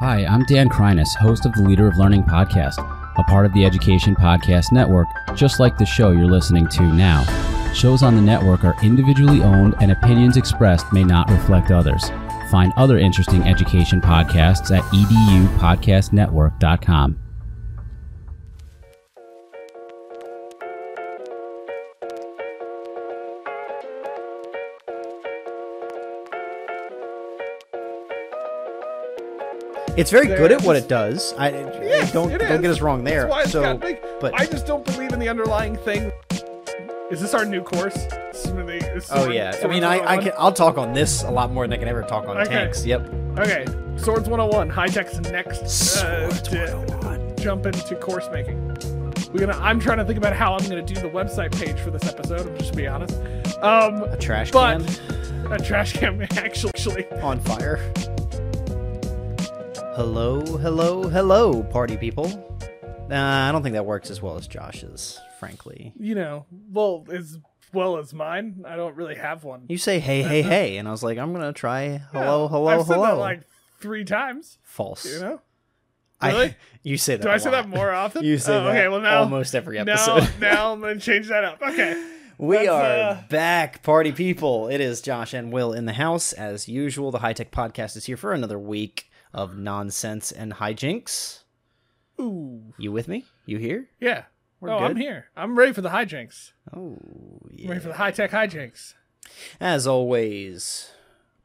Hi, I'm Dan Kreiness, host of the Leader of Learning podcast, a part of the Education Podcast Network, just like the show you're listening to now. Shows on the network are individually owned and opinions expressed may not reflect others. Find other interesting education podcasts at edupodcastnetwork.com. It's very good at what it does. I Yes, don't don't get us wrong there. That's why it's so, but I just don't believe in the underlying thing. Is this our new course? Smithy- oh Sword- yeah, I mean, I, I can I'll talk on this a lot more than I can ever talk on Okay. tanks. Yep. Okay, Swords 101. High tech's next. Uh, Swords 101. jump into course making. We're gonna. I'm trying to think about how I'm gonna do the website page for this episode. I'm just to be honest. Um, A trash But- can a trash can actually. actually. on fire. Hello, hello, hello, party people. Nah, I don't think that works as well as Josh's, frankly. You know, well as well as mine. I don't really have one. You say hey, hey, hey, and I was like, I'm gonna try hello, Yeah, hello, I've said hello. that like three times. False. You know. I- Really? you say that. Do I I say that more often? You say oh, that okay, well now almost every now, episode. now I'm gonna change that up. Okay. We That's, are uh, back, party people. It is Josh and Will in the house as usual. The High Tech Podcast is here for another week of nonsense and hijinks. Ooh. You with me? You here? Yeah. We're oh, I'm here. I'm ready for the hijinks. Oh, I'm yeah. ready for the high tech hijinks. As always,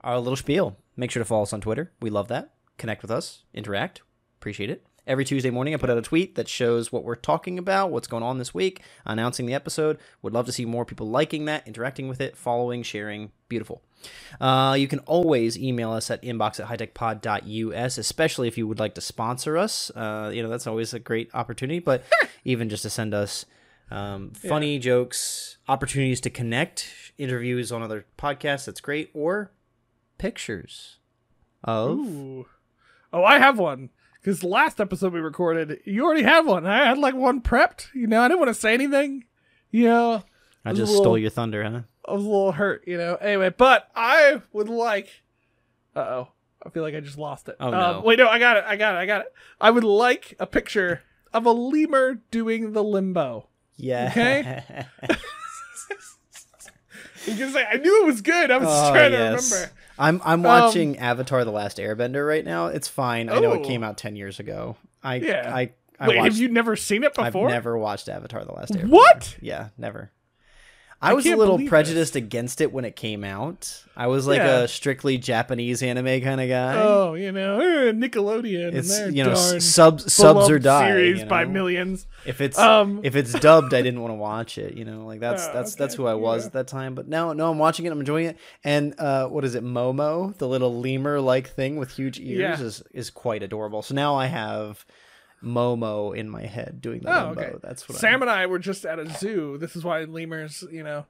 our little spiel. Make sure to follow us on Twitter. We love that. Connect with us, interact. Appreciate it. Every Tuesday morning, I put out a tweet that shows what we're talking about, what's going on this week, announcing the episode. Would love to see more people liking that, interacting with it, following, sharing. Beautiful. Uh, you can always email us at inbox at hightechpod.us, especially if you would like to sponsor us. Uh, you know, that's always a great opportunity, but even just to send us um, funny jokes, opportunities to connect, interviews on other podcasts, that's great, or pictures of. Ooh. Oh, I have one. Because last episode we recorded, you already have one. I had like one prepped. You know, I didn't want to say anything. You know, I just little- stole your thunder, huh? I was a little hurt, you know. Anyway, but I would like. Uh oh. I feel like I just lost it. Oh, Um, no. wait, no, I got it. I got it. I got it. I would like a picture of a lemur doing the limbo. Yeah. Okay. Because I, I knew it was good. I was just Oh, trying yes. to remember. I'm I'm um, watching Avatar: The Last Airbender right now. It's fine. I know it Oh. came out ten years ago. I Yeah. I I Wait, watched, have you never seen it before? I've never watched Avatar: The Last Airbender. What? Yeah, never. I, I was a little prejudiced against it when it came out. I was like Yeah. a strictly Japanese anime kind of guy. Oh, you know, Nickelodeon. it's and you know subs subs or die. series you by millions. If it's Um, if it's dubbed, I didn't want to watch it. You know, like that's Oh, that's that's who I was yeah. at that time. But now, no, I'm watching it. I'm enjoying it. And uh, what is it, Momo, the little lemur like thing with huge ears, Yeah. is is quite adorable. So now I have Momo in my head doing the Oh, limbo. okay. That's what Sam I'm, and I were just at a zoo. This is why lemurs, you know,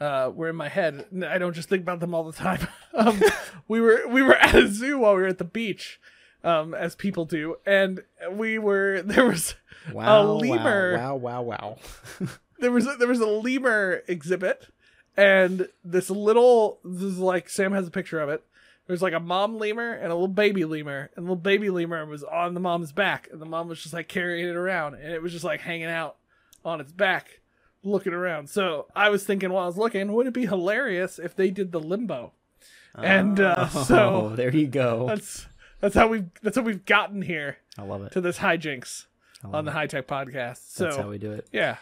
uh, were in my head. I don't just think about them all the time. um, we were we were at a zoo while we were at the beach, um, as people do, and we were there was wow, lemur. Wow, wow, wow, wow. there was a, there was a lemur exhibit, and this little this is like Sam has a picture of it. There's like a mom lemur and a little baby lemur, and the little baby lemur was on the mom's back, and the mom was just like carrying it around, and it was just like hanging out on its back, looking around. So I was thinking while I was looking, wouldn't it be hilarious if they did the limbo? And uh, oh, so there you go. that's that's how we've that's how we've gotten here I love it. to this hijinks on the High Tech Podcast. So That's how we do it. yeah,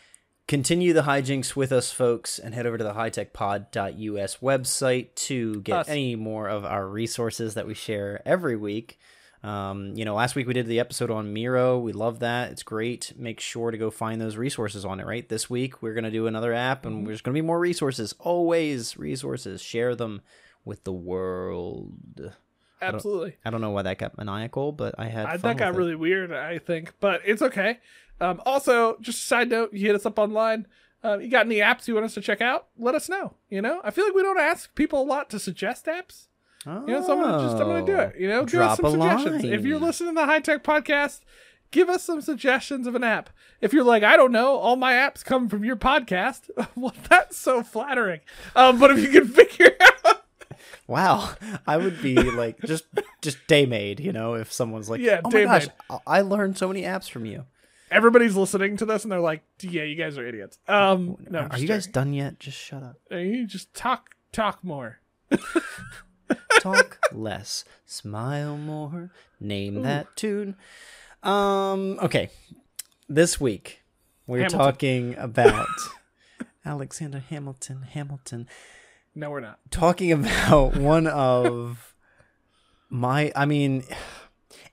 Continue the hijinks with us, folks, and head over to the hightechpod.us website to get Us. any more of our resources that we share every week. Um, you know, last week we did the episode on Miro. We love that. It's great. Make sure to go find those resources on it, right? This week we're going to do another app and there's going to be more resources. Always resources. Share them with the world. absolutely. I don't know why that got maniacal, but I had I, that got it. really weird, I think, but it's okay. Um, also, just a side note, you hit us up online. Uh, you got any apps you want us to check out? Let us know. You know, I feel like we don't ask people a lot to suggest apps. Oh, You know, so I'm gonna just I'm gonna do it. You know, give us Drop some suggestions. If you're listening to the High Tech Podcast, give us some suggestions of an app. If you're like, I don't know, all my apps come from your podcast. well, that's so flattering. Um, but if you can figure out Wow, I would be like just just day made, you know, if someone's like, Yeah, oh my gosh, made. I learned so many apps from you. Everybody's listening to this and they're like, "Yeah, you guys are idiots." Um, no, I'm Are you guys joking. done yet? Just shut up. Uh, You just talk, talk more. Talk less, smile more, name that tune. Um, okay. This week we're Hamilton. talking about Alexander Hamilton, Hamilton. No, we're not. talking about one of my I mean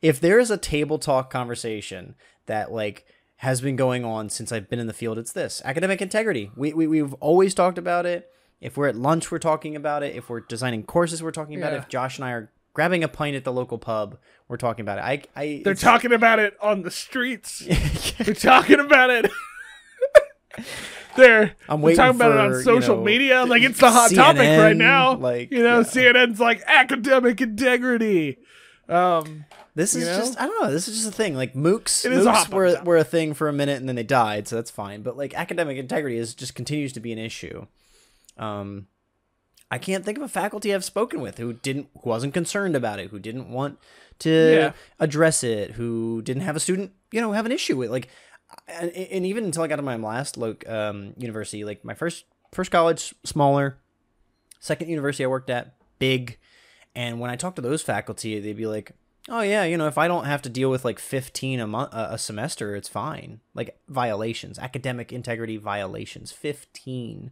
if there is a table talk conversation that like has been going on since I've been in the field it's this academic integrity we, we we've always talked about it if we're at lunch we're talking about it if we're designing courses we're talking about it if Josh and I are grabbing a pint at the local pub we're talking about it I I They're talking about it on the streets. They're talking about it. they're, I'm waiting talking about it for, on you social know, media. Like it's the hot topic right now. like, you know, yeah. CNN's like academic integrity. Um, This is know? just I don't know. This is just a thing. Like MOOCs, It is a hot MOOCs were were a thing for a minute and then they died, so that's fine. But like academic integrity is just continues to be an issue. Um, I can't think of a faculty I've spoken with who didn't who wasn't concerned about it, who didn't want to Yeah. address it, who didn't have a student you know have an issue with like, and, and even until I got to my last like um university, like my first first college smaller, second university I worked at big, and when I talked to those faculty, they'd be like, "Oh yeah, you know, if I don't have to deal with like 15 a month a semester, it's fine." Like violations, academic integrity violations, 15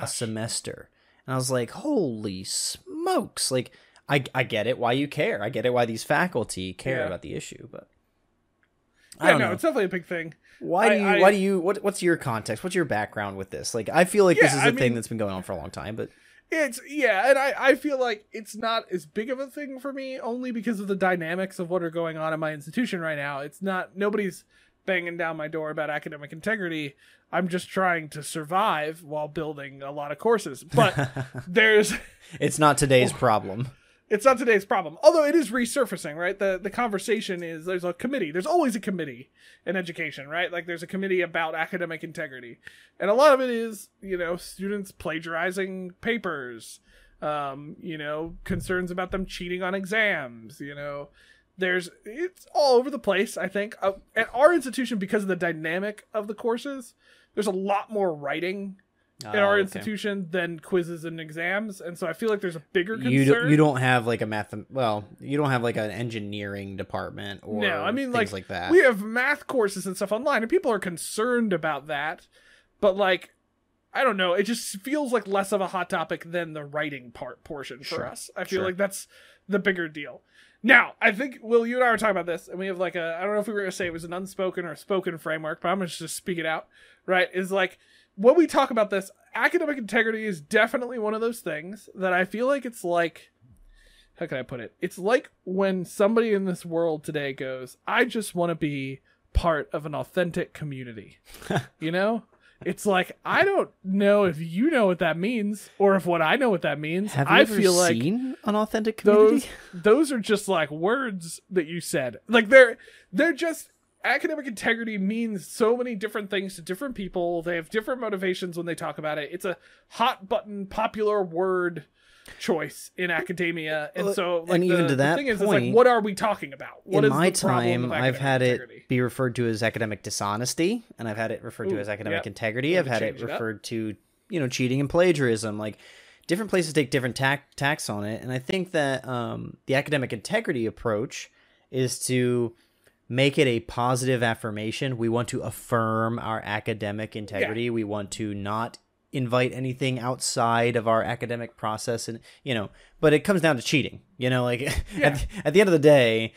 a semester. And I was like, "Holy smokes." Like I I get it why you care. I get it why these faculty care Yeah. about the issue, but I yeah, don't no, know. it's definitely a big thing. Why do you I- why do you what what's your context? What's your background with this? Like I feel like this is a I thing mean- that's been going on for a long time, but It's yeah, and I I feel like it's not as big of a thing for me only because of the dynamics of what are going on in my institution right now. It's not nobody's banging down my door about academic integrity. I'm just trying to survive while building a lot of courses. But there's it's not today's problem. It's not today's problem. Although it is resurfacing, right? The the conversation is there's a committee. There's always a committee in education, right? Like there's a committee about academic integrity. And a lot of it is, you know, students plagiarizing papers, um, you know, concerns about them cheating on exams, you know. There's it's all over the place, I think. Uh, at our institution because of the dynamic of the courses, there's a lot more writing in Oh, our okay. institution than quizzes and exams, and so I feel like there's a bigger concern. You do, you don't have like a math well, you don't have like an engineering department or no, I mean things like, like, that. We have math courses and stuff online, and people are concerned about that. But like, I don't know. It just feels like less of a hot topic than the writing part portion for Sure, us. I feel sure. like that's the bigger deal. Now, I think Will, you and I were talking about this, and we have like a I don't know if we were gonna say it was an unspoken or a spoken framework, but I'm gonna just speak it out. Right? Is like when we talk about this, academic integrity is definitely one of those things that I feel like it's like how can I put it? It's like when somebody in this world today goes, I just want to be part of an authentic community. you know? It's like I don't know if you know what that means or if what I know what that means. have you I ever feel like seen an authentic those community? those are just like words that you said. Like they're they're just academic integrity means so many different things to different people. They have different motivations when they talk about it. It's a hot button popular word choice in academia. And so like and even the- to the that thing is, it's like point, what are we talking about? What in is my the time, I've had integrity? it be referred to as academic dishonesty, and I've had it referred to Ooh, as academic yep. integrity. I've had it it up. referred to, you know, cheating and plagiarism. Like different places take different tack tacks on it, and I think that um, the academic integrity approach is to make it a positive affirmation. We want to affirm our academic integrity. We want to not invite anything outside of our academic process and you know but it comes down to cheating you know like Yeah. at, at the end of the day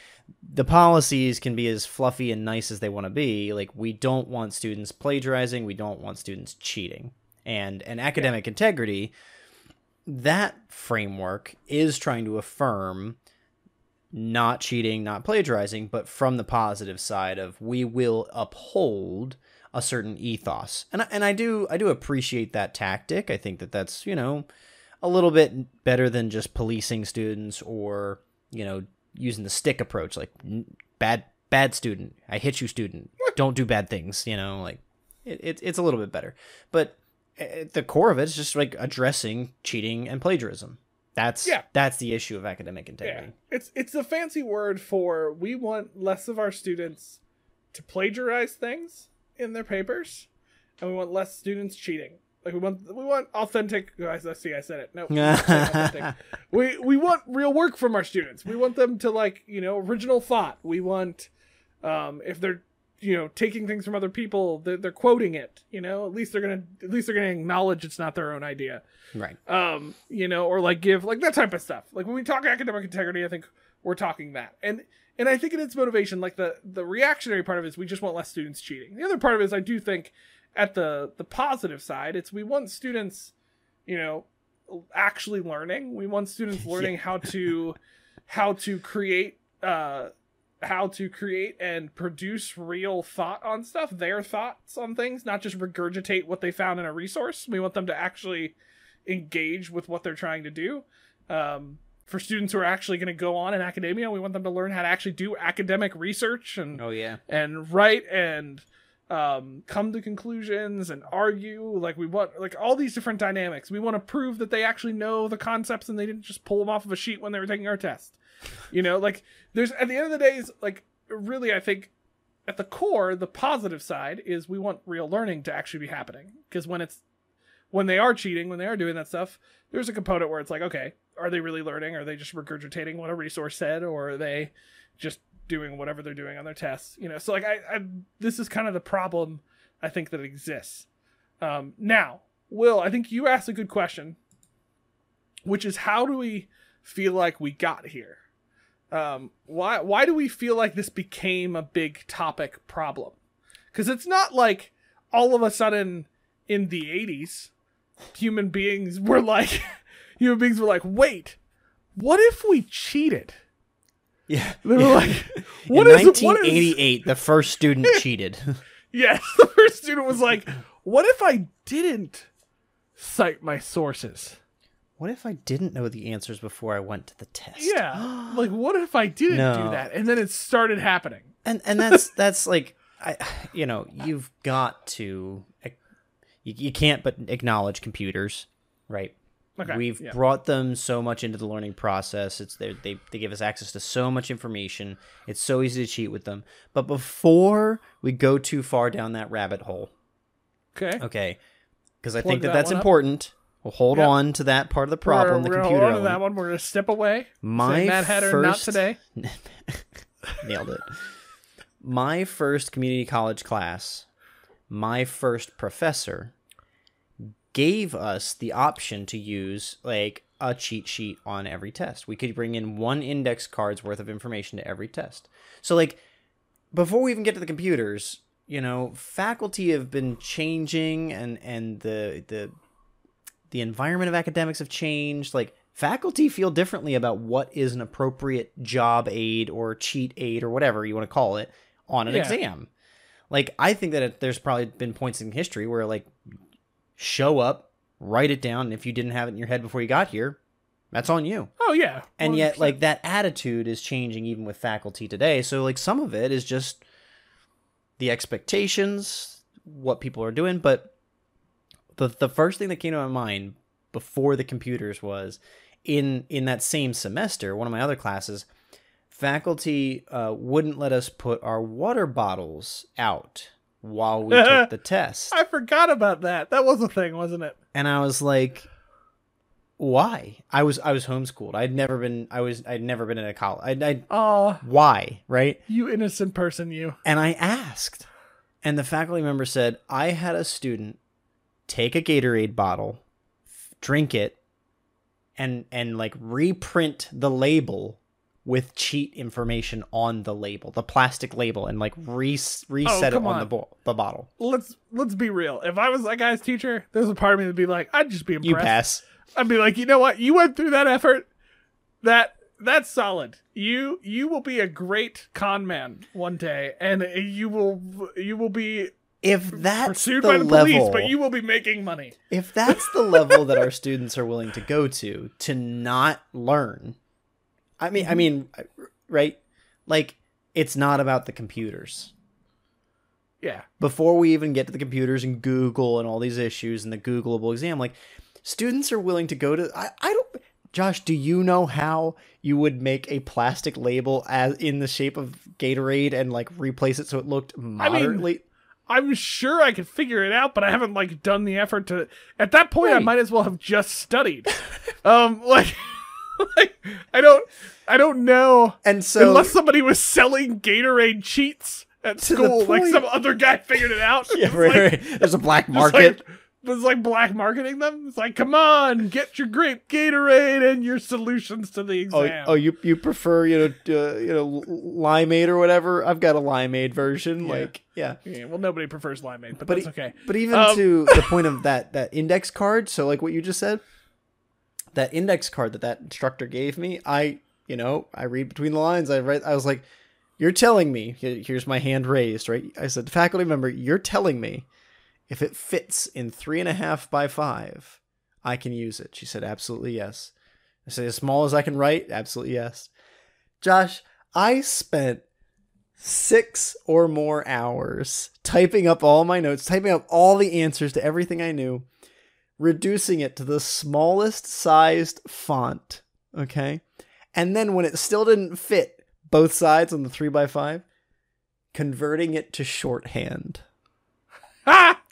the policies can be as fluffy and nice as they want to be like we don't want students plagiarizing we don't want students cheating and and academic integrity that framework is trying to affirm not cheating, not plagiarizing, but from the positive side of we will uphold a certain ethos. And I, and I do I do appreciate that tactic. I think that that's, you know, a little bit better than just policing students or, you know, using the stick approach like bad bad student, I hit you student. Don't do bad things, you know, like it, it it's a little bit better. But at the core of it is just like addressing cheating and plagiarism. That's Yeah. that's the issue of academic integrity. Yeah, it's it's a fancy word for we want less of our students to plagiarize things in their papers, and we want less students cheating. Like we want we want authentic. oh, I see. I said it. No, authentic. we we want real work from our students. We want them to like you know original thought. We want um, if they're you know taking things from other people, they're, they're quoting it. You know, at least they're gonna at least they're gonna acknowledge it's not their own idea. Right. um you know or like give like that type of stuff. Like when we talk academic integrity i think we're talking that. And and i think in its motivation. Like the the reactionary part of it is we just want less students cheating. The other part of it is i do think at the the positive side it's we want students you know actually learning. We want students learning how to how to create uh how to create and produce real thought on stuff their thoughts on things not just regurgitate what they found in a resource we want them to actually engage with what they're trying to do. Um, for students who are actually going to go on in academia, we want them to learn how to actually do academic research and Oh yeah. and write and um, come to conclusions and argue. Like we want like all these different dynamics. We want to prove that they actually know the concepts and they didn't just pull them off of a sheet when they were taking our test. You know, like there's at the end of the day is like really I think at the core the positive side is we want real learning to actually be happening. Because when it's when they are cheating when they are doing that stuff there's a component where it's like okay are they really learning? Are they just regurgitating what a resource said or are they just doing whatever they're doing on their tests? You know so like i, I this is kind of the problem i think that exists. Um, now will i think you asked a good question which is how do we feel like we got here um, why why do we feel like this became a big topic problem because it's not like all of a sudden in the 80s human beings were like human beings were like wait what if we cheated Yeah. they were like what in is what is 1988, the first student cheated. yes the first student was like what if i didn't cite my sources What if I didn't know the answers before I went to the test? yeah like what if i didn't do that and then it started happening and and that's that's like I, you know, you've got to you, you can't but acknowledge computers, right? okay We've yeah. brought them so much into the learning process. It's they they they give us access to so much information. It's so easy to cheat with them. But before we go too far down that rabbit hole, okay okay, because I Plug think that that that's important. up. We'll hold Yep. on to that part of the problem, we're, the we're computer hold on to that one we're gonna step away My Hatter not today Nailed it. My first community college class, my first professor gave us the option to use like a cheat sheet on every test. We could bring in one index card's worth of information to every test. So like before we even get to the computers, you know, faculty have been changing and and the the the environment of academics have changed. Like faculty feel differently about what is an appropriate job aid or cheat aid or whatever you want to call it on an Yeah. exam. Like I think that it, there's probably been points in history where like show up, write it down, and if you didn't have it in your head before you got here, that's on you. oh yeah And yet like that attitude is changing even with faculty today. So like some of it is just the expectations, what people are doing, but the the first thing that came to my mind before the computers was in in that same semester, one of my other classes, faculty uh, wouldn't let us put our water bottles out while we took the test. i forgot about that that was a thing wasn't it And I was like, why? I was I was homeschooled. I'd never been I was I'd never been in a college. I, I why, right? you innocent person you And I asked, and the faculty member said, I had a student take a Gatorade bottle, drink it, and and like reprint the label with cheat information on the label, the plastic label, and like re- reset oh, it on, on. the bo- the bottle. let's let's be real if i was that guy's teacher there's a part of me that'd be like i'd just be impressed You pass. I'd be like, you know what? You went through that effort. That that's solid. You you will be a great con man one day, and you will you will be If that's pursued the by the level, police, but you will be making money. if that's the level that our students are willing to go to to not learn i mean i mm-hmm. mean right like it's not about the computers Yeah, before we even get to the computers and google and all these issues and the googleable exam like students are willing to go to i, I don't Josh, do you know how you would make a plastic label as in the shape of Gatorade and like replace it so it looked moderately? I'm sure I could figure it out, but I haven't like done the effort to. At that point, I might as well have just studied. um, like, like I don't, I don't know and so unless somebody was selling Gatorade cheats at school, like some other guy figured it out. yeah, right, like- right. there's a black market. Like, was like black marketing them. It's like, come on, get your grape Gatorade and your solutions to the Oh, exam. oh, you you prefer you know uh, you know limeade or whatever? I've got a limeade version. Yeah. Like yeah, Yeah, well, nobody prefers limeade, but, but that's okay. But even Um, to the point of that that index card, so like what you just said, that index card that that instructor gave me, I you know I read between the lines. I read. I was like, "You're telling me." Here's my hand raised. Right. I said, "Faculty member, you're telling me if it fits in three and a half by five, I can use it." She said, "Absolutely yes." I said, "As small as I can write, absolutely yes." Josh, I spent six or more hours typing up all my notes, typing up all the answers to everything I knew, reducing it to the smallest sized font. Okay. And then when it still didn't fit both sides on the three by five, converting it to shorthand.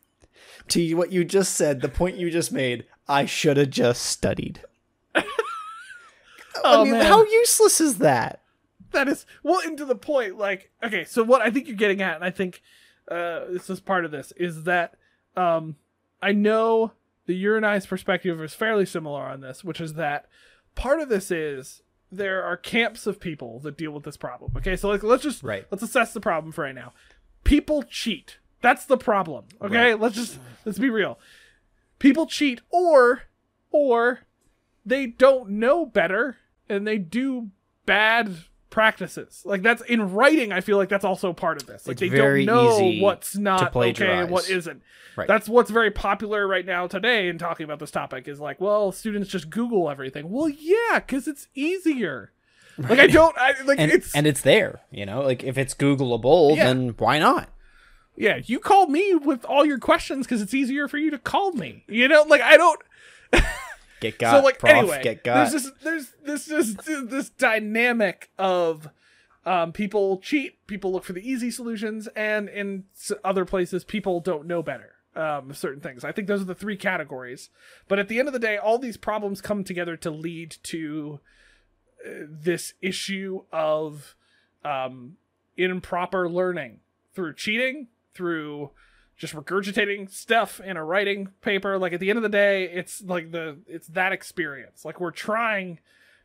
To what you just said, the point you just made, I should have just studied. Oh, I mean, man. how useless is that? that is well into the point like okay so what i think you're getting at and i think uh this is part of this is that um i know the your perspective is fairly similar on this which is that part of this is there are camps of people that deal with this problem okay so like let's just Right. let's assess the problem for right now people cheat that's the problem okay let's just let's be real people cheat or or they don't know better and they do bad practices. Like that's in writing. I feel like that's also part of this. Like It's they don't know what's not okay and what isn't. Right. That's what's very popular right now today in talking about this topic. Is like, well, students just Google everything. Well, yeah, because it's easier. Like I don't. I like and it's and it's there. You know, like if it's Googleable, Yeah. then why not? Yeah. You call me with all your questions because it's easier for you to call me. You know, like I don't. Get got, so like prof, anyway, get got. there's just there's this this this dynamic of um, people cheat, people look for the easy solutions, and in other places, people don't know better. Um, certain things. I think those are the three categories. But at the end of the day, all these problems come together to lead to uh, this issue of um, improper learning through cheating, through just regurgitating stuff in a writing paper. Like at the end of the day it's like the it's that experience. Like we're trying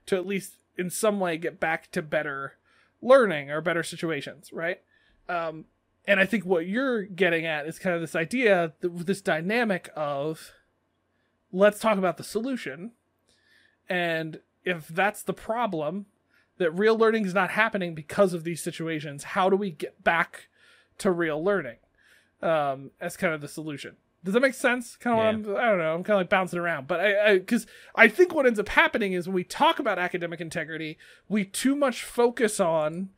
to at least in some way get back to better learning or better situations right? Um and i think what you're getting at is kind of this idea this dynamic of let's talk about the solution and if that's the problem that real learning is not happening because of these situations how do we get back to real learning um, as kind of the solution. Does that make sense? Kind of what I'm, I don't know. I'm kind of like bouncing around, but I, because I, think what ends up happening is when we talk about academic integrity, we too much focus on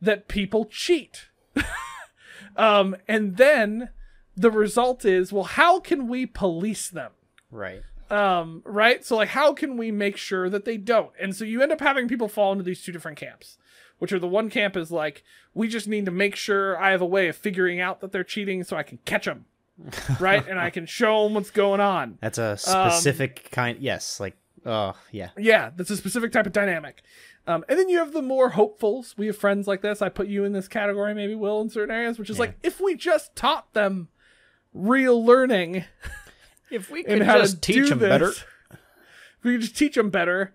that people cheat. um, and then the result is, well, how can we police them? right. um right so like how can we make sure that they don't and so you end up having people fall into these two different camps which are the one camp is like we just need to make sure i have a way of figuring out that they're cheating so i can catch them right and i can show them what's going on That's a Um, specific kind. Yes, like oh yeah. yeah that's a specific type of dynamic um, and then you have the more hopefuls we have friends like this i put you in this category maybe will in certain areas which is Yeah. like if we just taught them real learning If we could how just to teach them this, better, If we could just teach them better,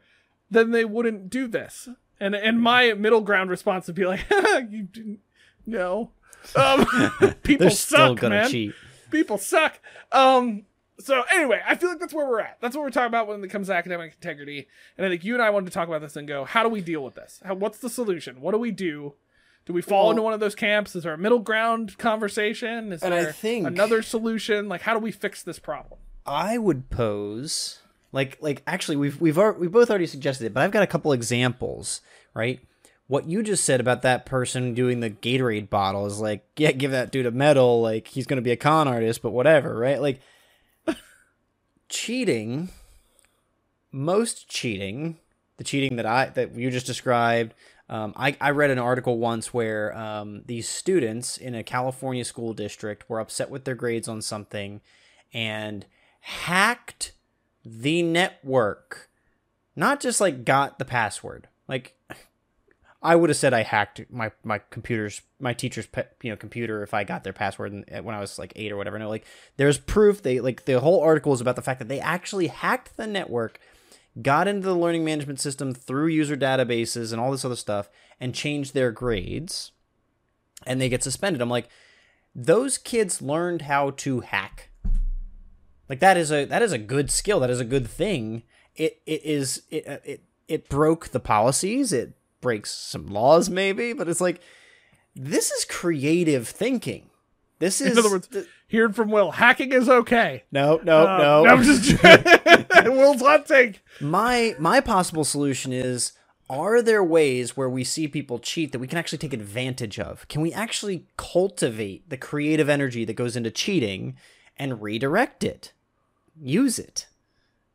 then they wouldn't do this. And and my middle ground response would be like, you didn't know. Um, people they're suck, still gonna man. cheat. People suck. Um. So anyway, I feel like that's where we're at. That's what we're talking about when it comes to academic integrity. And I think you and I wanted to talk about this and go, how do we deal with this? How, what's the solution? What do we do? Do we fall Well- into one of those camps? Is there a middle ground conversation? Is And I there think- another solution? Like, how do we fix this problem? I would pose like like actually we've we've we both already suggested it, but I've got a couple examples, right? What you just said about that person doing the Gatorade bottle is like, yeah, give that dude a medal, like he's gonna be a con artist, but whatever, right? Like cheating most cheating, the cheating that I that you just described, um, I, I read an article once where um, these students in a California school district were upset with their grades on something and hacked the network. Not just like got the password. Like I would have said I hacked my my computer's my teacher's pe- you know computer if I got their password in, when I was like 8 or whatever. No, like there's proof they like the whole article is about the fact that they actually hacked the network got into the learning management system through user databases and all this other stuff and changed their grades and they get suspended. I'm like, those kids learned how to hack. Like that is a that is a good skill. That is a good thing. It it is it uh, it it broke the policies. It breaks some laws maybe, but it's like this is creative thinking. This is In other words, hearing from Will, hacking is okay. no no Uh, no. I'm just Will's hot take. my my possible solution is are there ways where we see people cheat that we can actually take advantage of can we actually cultivate the creative energy that goes into cheating and redirect it use it.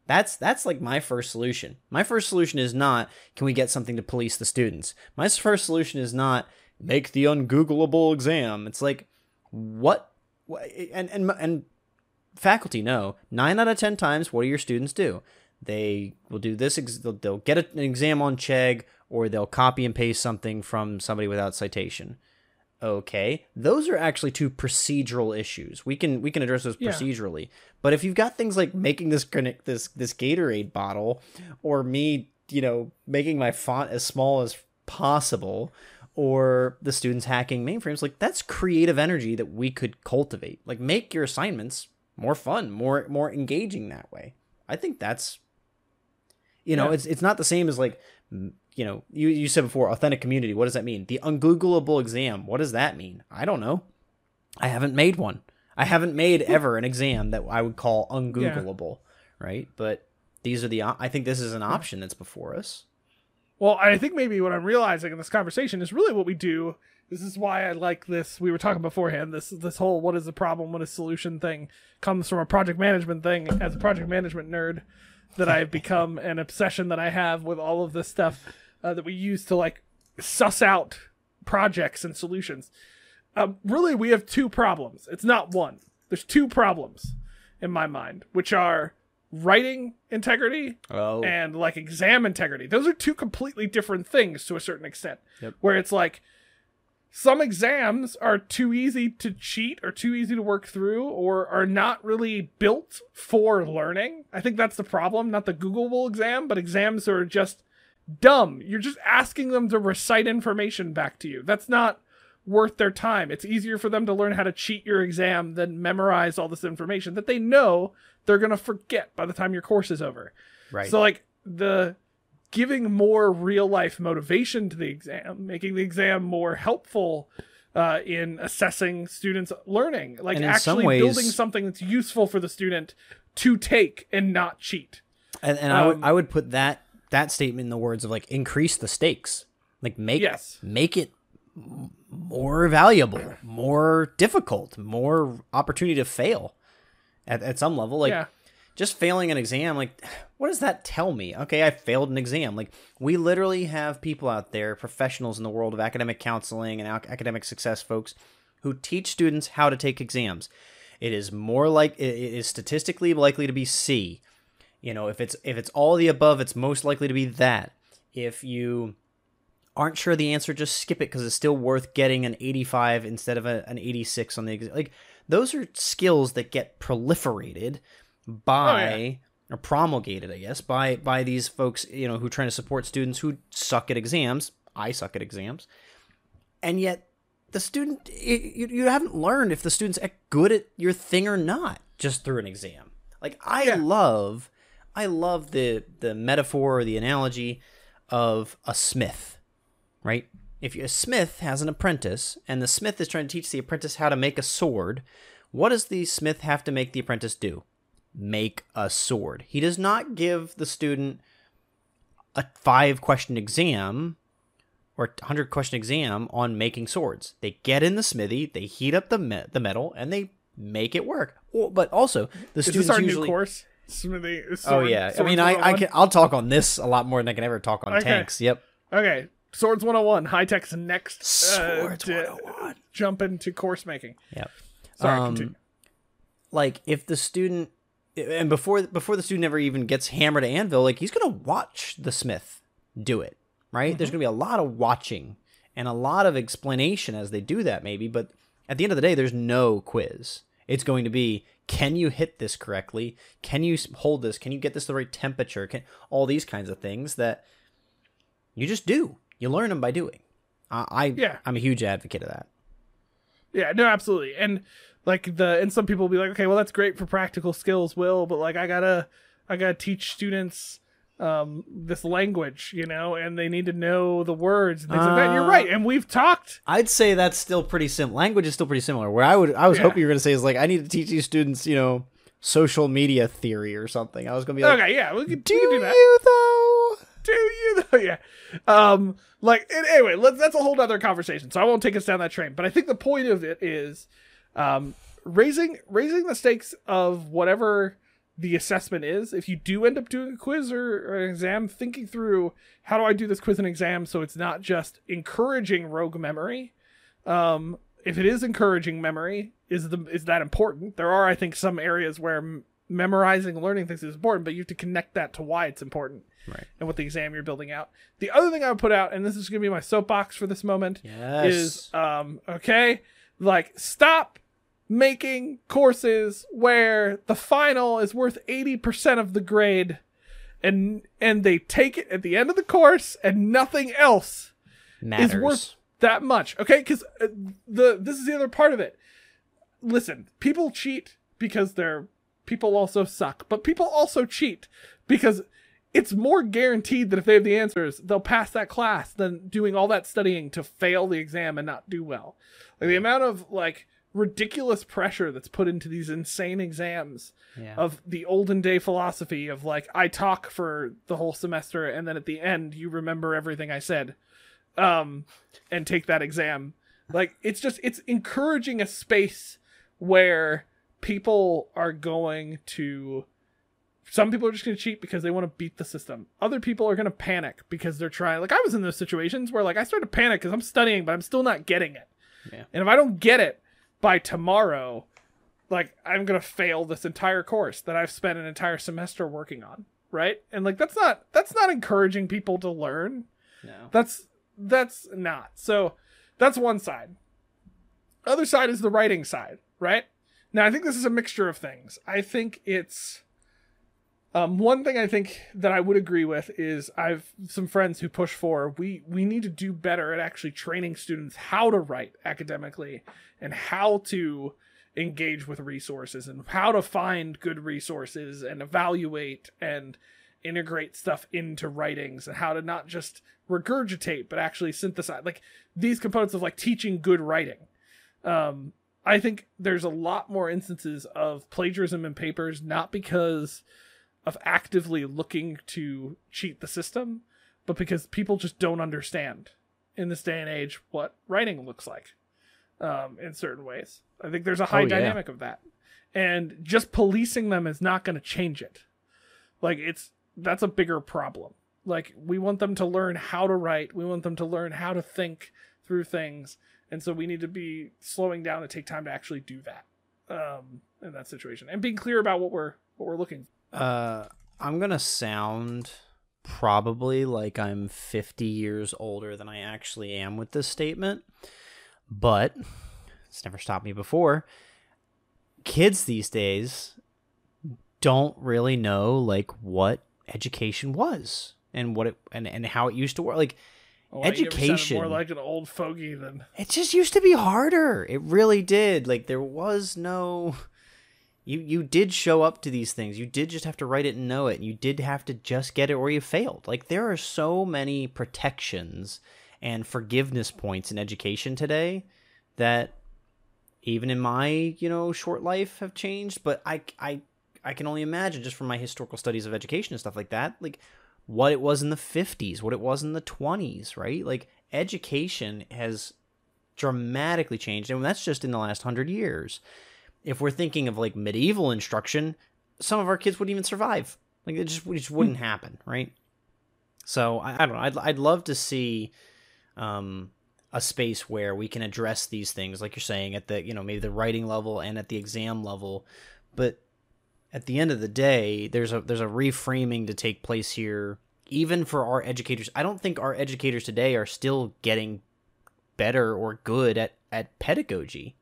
That's that's like my first solution. My first solution is not can we get something to police the students? My first solution is not make the ungoogleable exam. It's like what, and and and faculty know nine out of ten times what do your students do? They will do this they'll get an exam on chegg or they'll copy and paste something from somebody without citation okay those are actually two procedural issues we can we can address those Yeah. procedurally but if you've got things like making this this this gatorade bottle or me you know making my font as small as possible or the students hacking mainframes like that's creative energy that we could cultivate like make your assignments more fun more more engaging that way i think that's you know Yeah. it's it's not the same as like you know you you said before authentic community what does that mean the ungoogleable exam what does that mean i don't know i haven't made one i haven't made ever an exam that i would call ungoogleable right but these are the i think this is an option that's before us Well, I think maybe what I'm realizing in this conversation is really what we do. This is why I like this. We were talking beforehand. This this whole what is the problem, what is solution thing comes from a project management thing. As a project management nerd, that I've become an obsession that I have with all of this stuff uh, that we use to like suss out projects and solutions. Um, really, we have two problems. It's not one. There's two problems in my mind, which are writing integrity oh and like exam integrity. Those are two completely different things to a certain extent. Yep. Where it's like some exams are too easy to cheat or too easy to work through or are not really built for learning. I think that's the problem, not the Googleable exam, but exams are just dumb. You're just asking them to recite information back to you. That's not worth their time. It's easier for them to learn how to cheat your exam than memorize all this information that they know they're going to forget by the time your course is over. right So like the giving more real life motivation to the exam, making the exam more helpful uh, in assessing students' learning, like actually ways- building something that's useful for the student to take and not cheat. And, and I would Um, I would put that that statement in the words of like increase the stakes, like make Yes. make it more valuable, more difficult, more opportunity to fail at at some level. Like yeah, just failing an exam, like what does that tell me? Okay, I failed an exam. Like we literally have people out there, professionals in the world of academic counseling and academic success folks, who teach students how to take exams. It is more like it it is statistically likely to be C. You know, if it's if it's all the above, it's most likely to be that. If you aren't sure the answer, just skip it because it's still worth getting an 85 instead of a, an 86 on the exam. Like those are skills that get proliferated oh, by or promulgated, I guess, by by these folks, you know, who are trying to support students who suck at exams. I suck at exams, and yet the student you, you haven't learned if the student's good at your thing or not just through an exam. Like I Yeah. love, I love the the metaphor or the analogy of a smith, right? If a smith has an apprentice and the smith is trying to teach the apprentice how to make a sword, what does the smith have to make the apprentice do? Make a sword. He does not give the student a five question exam or 100 question exam on making swords. They get in the smithy, they heat up the me- the metal, and they make it work. But also, the is students this our usually new course? Smithy. Oh yeah, I mean, I, I can I'll talk on this a lot more than I can ever talk on Okay. tanks. Yep. Okay, Swords 101. High tech's next. uh, Swords to 101. Jump into course making. Yep. Sorry, Um, continue. like if the student and before before the student ever even gets hammered to anvil like he's gonna watch the smith do it right there's gonna be a lot of watching and a lot of explanation as they do that maybe but at the end of the day there's no quiz it's going to be can you hit this correctly? Can you hold this? Can you get this the right temperature? Can all these kinds of things that you just do. You learn them by doing. I, I Yeah. i'm a huge advocate of that. Yeah, no, absolutely. And like the and some people will be like, okay, well that's great for practical skills, Will, but like I gotta I gotta teach students um this language, you know, and they need to know the words and things like that. And you're Uh, right. And we've talked I'd say that's still pretty sim. Language is still pretty similar. Where I would, I was Yeah. hoping you were going to say is like, I need to teach these students, you know, social media theory or something. I was going to be like, Okay, yeah, we can do, we do that. you though? do you though? Yeah. Um, like and anyway, let's that's a whole other conversation. So I won't take us down that train. But I think the point of it is um raising raising the stakes of whatever the assessment is. If you do end up doing a quiz or, or an exam, thinking through how do I do this quiz and exam so it's not just encouraging rogue memory. Um, if it is encouraging memory, is the is that important? There are, I think, some areas where m- memorizing, learning things is important, but you have to connect that to why it's important Right. and what the exam you're building out. The other thing I would put out, and this is going to be my soapbox for this moment, Yes. is um okay, like stop making courses where the final is worth 80% of the grade and and they take it at the end of the course and nothing else Matters. is worth that much. Okay, because uh, the this is the other part of it. Listen, people cheat because they're people also suck, but people also cheat because it's more guaranteed that if they have the answers, they'll pass that class than doing all that studying to fail the exam and not do well. Like the amount of like ridiculous pressure that's put into these insane exams yeah. of the olden day philosophy of like I talk for the whole semester and then at the end you remember everything I said um and take that exam like it's just it's encouraging a space where people are going to some people are just going to cheat because they want to beat the system other people are going to panic because they're trying like I was in those situations where like I started to panic cuz I'm studying but I'm still not getting it Yeah. and if I don't get it by tomorrow like I'm gonna fail this entire course that I've spent an entire semester working on, right? And like that's not that's not encouraging people to learn. no. That's that's not. So that's one side. Other side is the writing side, right? Now I think this is a mixture of things. I think it's um, one thing I think that I would agree with is I've some friends who push for we we need to do better at actually training students how to write academically and how to engage with resources and how to find good resources and evaluate and integrate stuff into writings and how to not just regurgitate but actually synthesize like these components of like teaching good writing. Um i think there's a lot more instances of plagiarism in papers not because of actively looking to cheat the system but because people just don't understand in this day and age what writing looks like um, in certain ways. I think there's a high Oh, yeah. dynamic of that, and just policing them is not going to change it. Like it's that's a bigger problem. Like we want them to learn how to write, we want them to learn how to think through things, and so we need to be slowing down to take time to actually do that um, in that situation and being clear about what we're what we're looking. Uh, I'm gonna sound probably like I'm 50 years older than I actually am with this statement, but it's never stopped me before. Kids these days don't really know like what education was and what it and, and how it used to work. Like Oh, wait, you ever sounded Education. more like an old fogey than it just used to be harder. It really did. Like there was no you you did show up to these things. You did just have to write it and know it. You did have to just get it or you failed. Like there are so many protections and forgiveness points in education today that even in my, you know, short life have changed, but I I I can only imagine just from my historical studies of education and stuff like that, like what it was in the 50s, what it was in the 20s, right? Like education has dramatically changed and that's just in the last 100 years. If we're thinking of like medieval instruction, some of our kids wouldn't even survive. Like it just, it just wouldn't happen, right? So I, I don't know. I'd, I'd love to see um, a space where we can address these things, like you're saying, at the you know maybe the writing level and at the exam level. But at the end of the day, there's a there's a reframing to take place here, even for our educators. I don't think our educators today are still getting better or good at at pedagogy.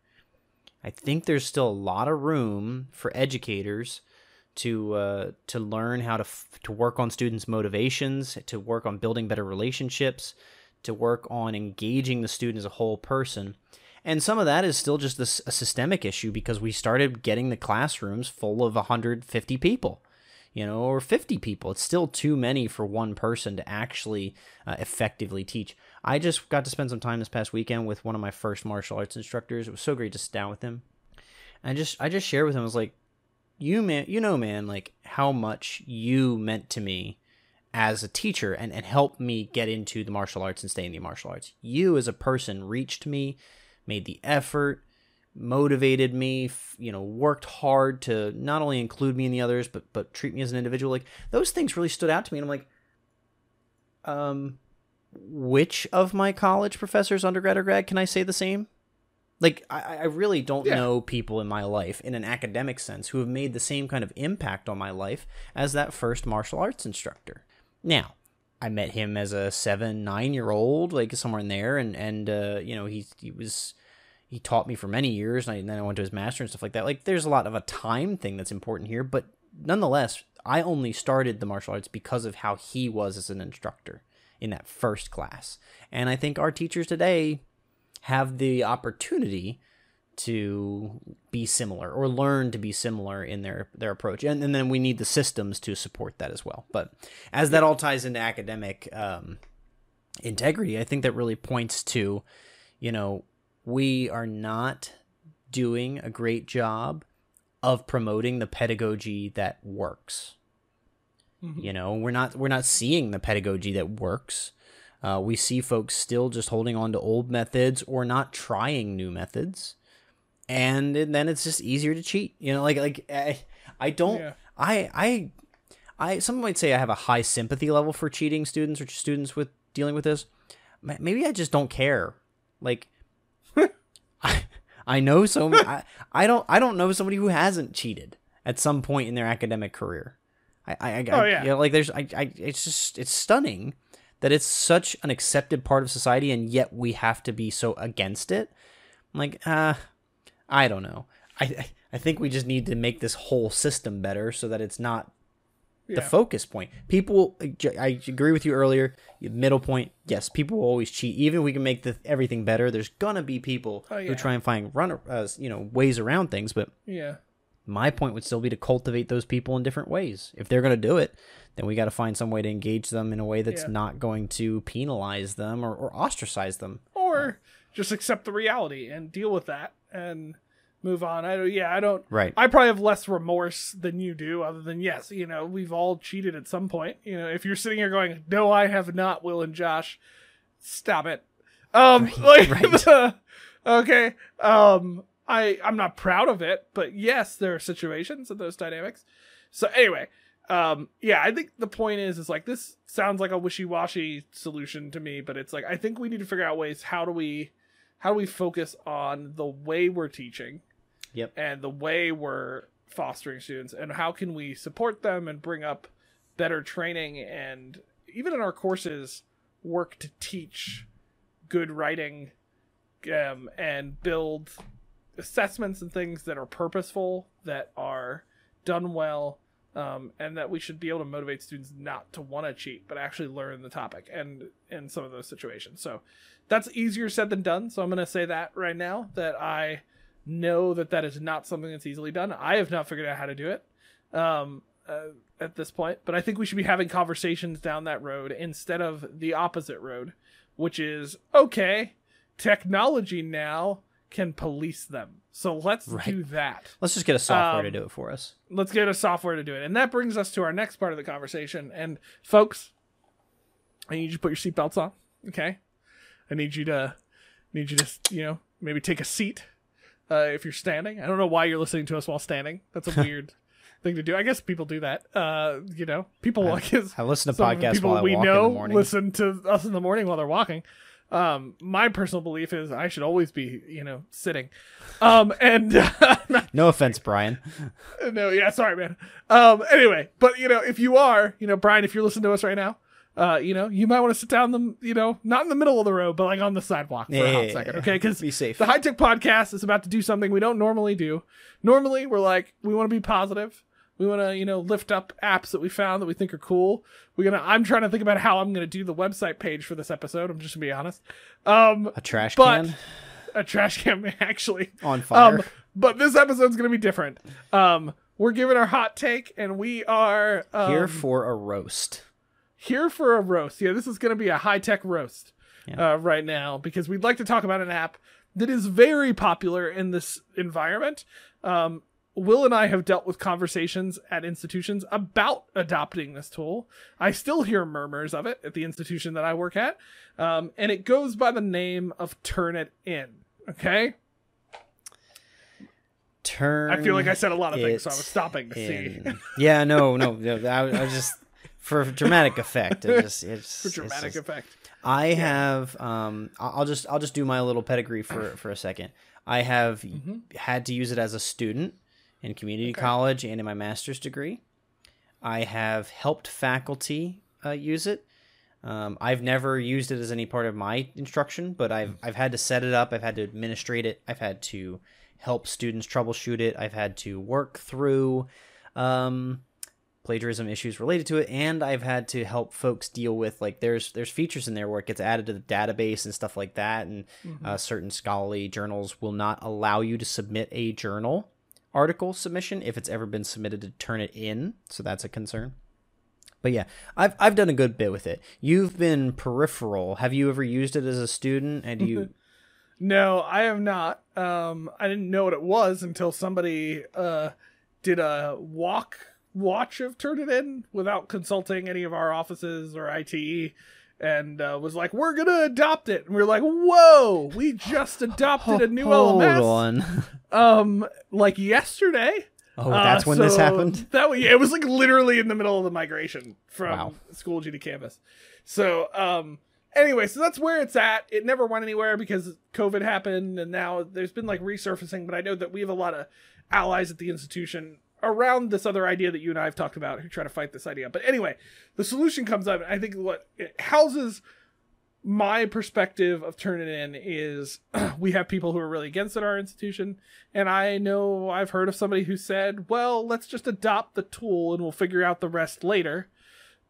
I think there's still a lot of room for educators to uh, to learn how to f- to work on students' motivations, to work on building better relationships, to work on engaging the student as a whole person. And some of that is still just a systemic issue because we started getting the classrooms full of 150 people, you know, or 50 people. It's still too many for one person to actually uh, effectively teach. I just got to spend some time this past weekend with one of my first martial arts instructors. It was so great to sit down with him. I just I just shared with him. I was like, you man, you know, man, like how much you meant to me as a teacher and and helped me get into the martial arts and stay in the martial arts. You as a person reached me, made the effort, motivated me, you know, worked hard to not only include me in the others, but but treat me as an individual. Like those things really stood out to me, and I'm like, um, which of my college professors, undergrad or grad, can I say the same? Like, I, I really don't Yeah. know people in my life, in an academic sense, who have made the same kind of impact on my life as that first martial arts instructor. Now, I met him as a seven, nine year old, like somewhere in there, and and uh, you know he he was he taught me for many years, and, I, and then I went to his master and stuff like that. Like, there's a lot of a time thing that's important here, but nonetheless, I only started the martial arts because of how he was as an instructor in that first class, and I think our teachers today have the opportunity to be similar or learn to be similar in their their approach. And, and then we need the systems to support that as well. But as that all ties into academic um, integrity i think that really points to you know we are not doing a great job of promoting the pedagogy that works you know we're not we're not seeing the pedagogy that works. Uh, we see folks still just holding on to old methods or not trying new methods. And then it's just easier to cheat you know like like i, I don't Yeah. i i i some might say i have a high sympathy level for cheating students or students with dealing with this. Maybe i just don't care. Like I, I know so I, I don't I don't know somebody who hasn't cheated at some point in their academic career. I I, I Oh, yeah. you know, like there's I, I it's just it's stunning that it's such an accepted part of society and yet we have to be so against it. I'm like, uh I don't know. I I- think we just need to make this whole system better so that it's not the focus point. People, I agree with you earlier. Middle point, yes, people will always cheat. Even if we can make the, everything better, there's gonna be people Oh, yeah. who try and find run, uh, you know, ways around things. But Yeah. My point would still be to cultivate those people in different ways. If they're gonna do it, then we got to find some way to engage them in a way that's Yeah. not going to penalize them or, or ostracize them. Or just accept the reality and deal with that and move on. I don't. Yeah, I don't. Right. I probably have less remorse than you do, other than yes, you know, we've all cheated at some point. You know, if you're sitting here going, "No, I have not," Will and Josh, stop it. Um, like, right. okay. Um, I I'm not proud of it, but yes, there are situations of those dynamics. So anyway, um, yeah, I think the point is, is like this sounds like a wishy-washy solution to me, but it's like I think we need to figure out ways. How do we, how do we focus on the way we're teaching? Yep. and the way we're fostering students and how can we support them and bring up better training and even in our courses work to teach good writing um, and build assessments and things that are purposeful that are done well um, and that we should be able to motivate students not to want to cheat but actually learn the topic and in some of those situations so that's easier said than done so i'm going to say that right now that i know that that is not something that's easily done. I have not figured out how to do it um, uh, at this point, but I think we should be having conversations down that road instead of the opposite road, which is okay, technology now can police them. So let's Right. do that. Let's just get a software to Um, do it for us. Let's get a software to do it. And that brings us to our next part of the conversation. And folks, I need you to put your seatbelts on. Okay. I need you to need you to you know maybe take a seat uh, if you're standing. I don't know why you're listening to us while standing. That's a weird thing to do. I guess people do that. Uh, you know, people like his I listen to podcasts while I we walk know in the morning. listen to us in the morning while they're walking. Um, my personal belief is I should always be, you know, sitting. Um, and No offense, Brian. no, yeah, sorry, man. Um, anyway, but you know, if you are, you know, Brian, if you're listening to us right now, uh, you know, you might want to sit down the, you know, not in the middle of the road, but like on the sidewalk for a hot Yeah, second, okay? Because be safe. the high tech podcast is about to do something we don't normally do. Normally, we're like, we want to be positive. We want to, you know, lift up apps that we found that we think are cool. We're gonna. I'm trying to think about how I'm gonna do the website page for this episode. I'm just gonna be honest. Um, A trash But- can a trash can actually on fire. um, but this episode's gonna be different. Um, we're giving our hot take, and we are um, Here for a roast. here for a roast. Yeah, this is gonna be a high tech roast Yeah. uh, right now because we'd like to talk about an app that is very popular in this environment. Um, Will and I have dealt with conversations at institutions about adopting this tool. I still hear murmurs of it at the institution that I work at, um, and it goes by the name of Turn It In. Okay. Turn. I feel like I said a lot of things, so I was stopping to see. yeah, no, no, no. I, I was just for dramatic effect. It just, it's For dramatic It's just, effect. I have. Um, I'll just, I'll just do my little pedigree for for a second. I have Mm-hmm. had to use it as a student in community college and in my master's degree. I have helped faculty uh, use it. Um, I've never used it as any part of my instruction, but I've I've had to set it up. I've had to administrate it. I've had to help students troubleshoot it. I've had to work through um, plagiarism issues related to it, and I've had to help folks deal with like there's there's features in there where it gets added to the database and stuff like that, and uh, certain scholarly journals will not allow you to submit a journal article submission if it's ever been submitted to Turnitin, so that's a concern. But yeah, I've I've done a good bit with it. You've been peripheral. Have you ever used it as a student? And you No, I have not. Um, I didn't know what it was until somebody uh, did a walk watch of Turnitin without consulting any of our offices or IT, and uh, was like, "We're gonna adopt it." And we are like, "Whoa, we just adopted a new hold LMS." Um, like yesterday. Oh, Uh, that's when this happened. That yeah, it was like literally in the middle of the migration from Wow. Schoology to Canvas. So, um, anyway, so that's where it's at. It never went anywhere because COVID happened, and now there's been like resurfacing. But I know that we have a lot of allies at the institution around this other idea that you and I have talked about who try to fight this idea. But anyway, the solution comes up. and I think what it houses my perspective of turn in is we have people who are really against it at our institution and i know i've heard of somebody who said well let's just adopt the tool and we'll figure out the rest later.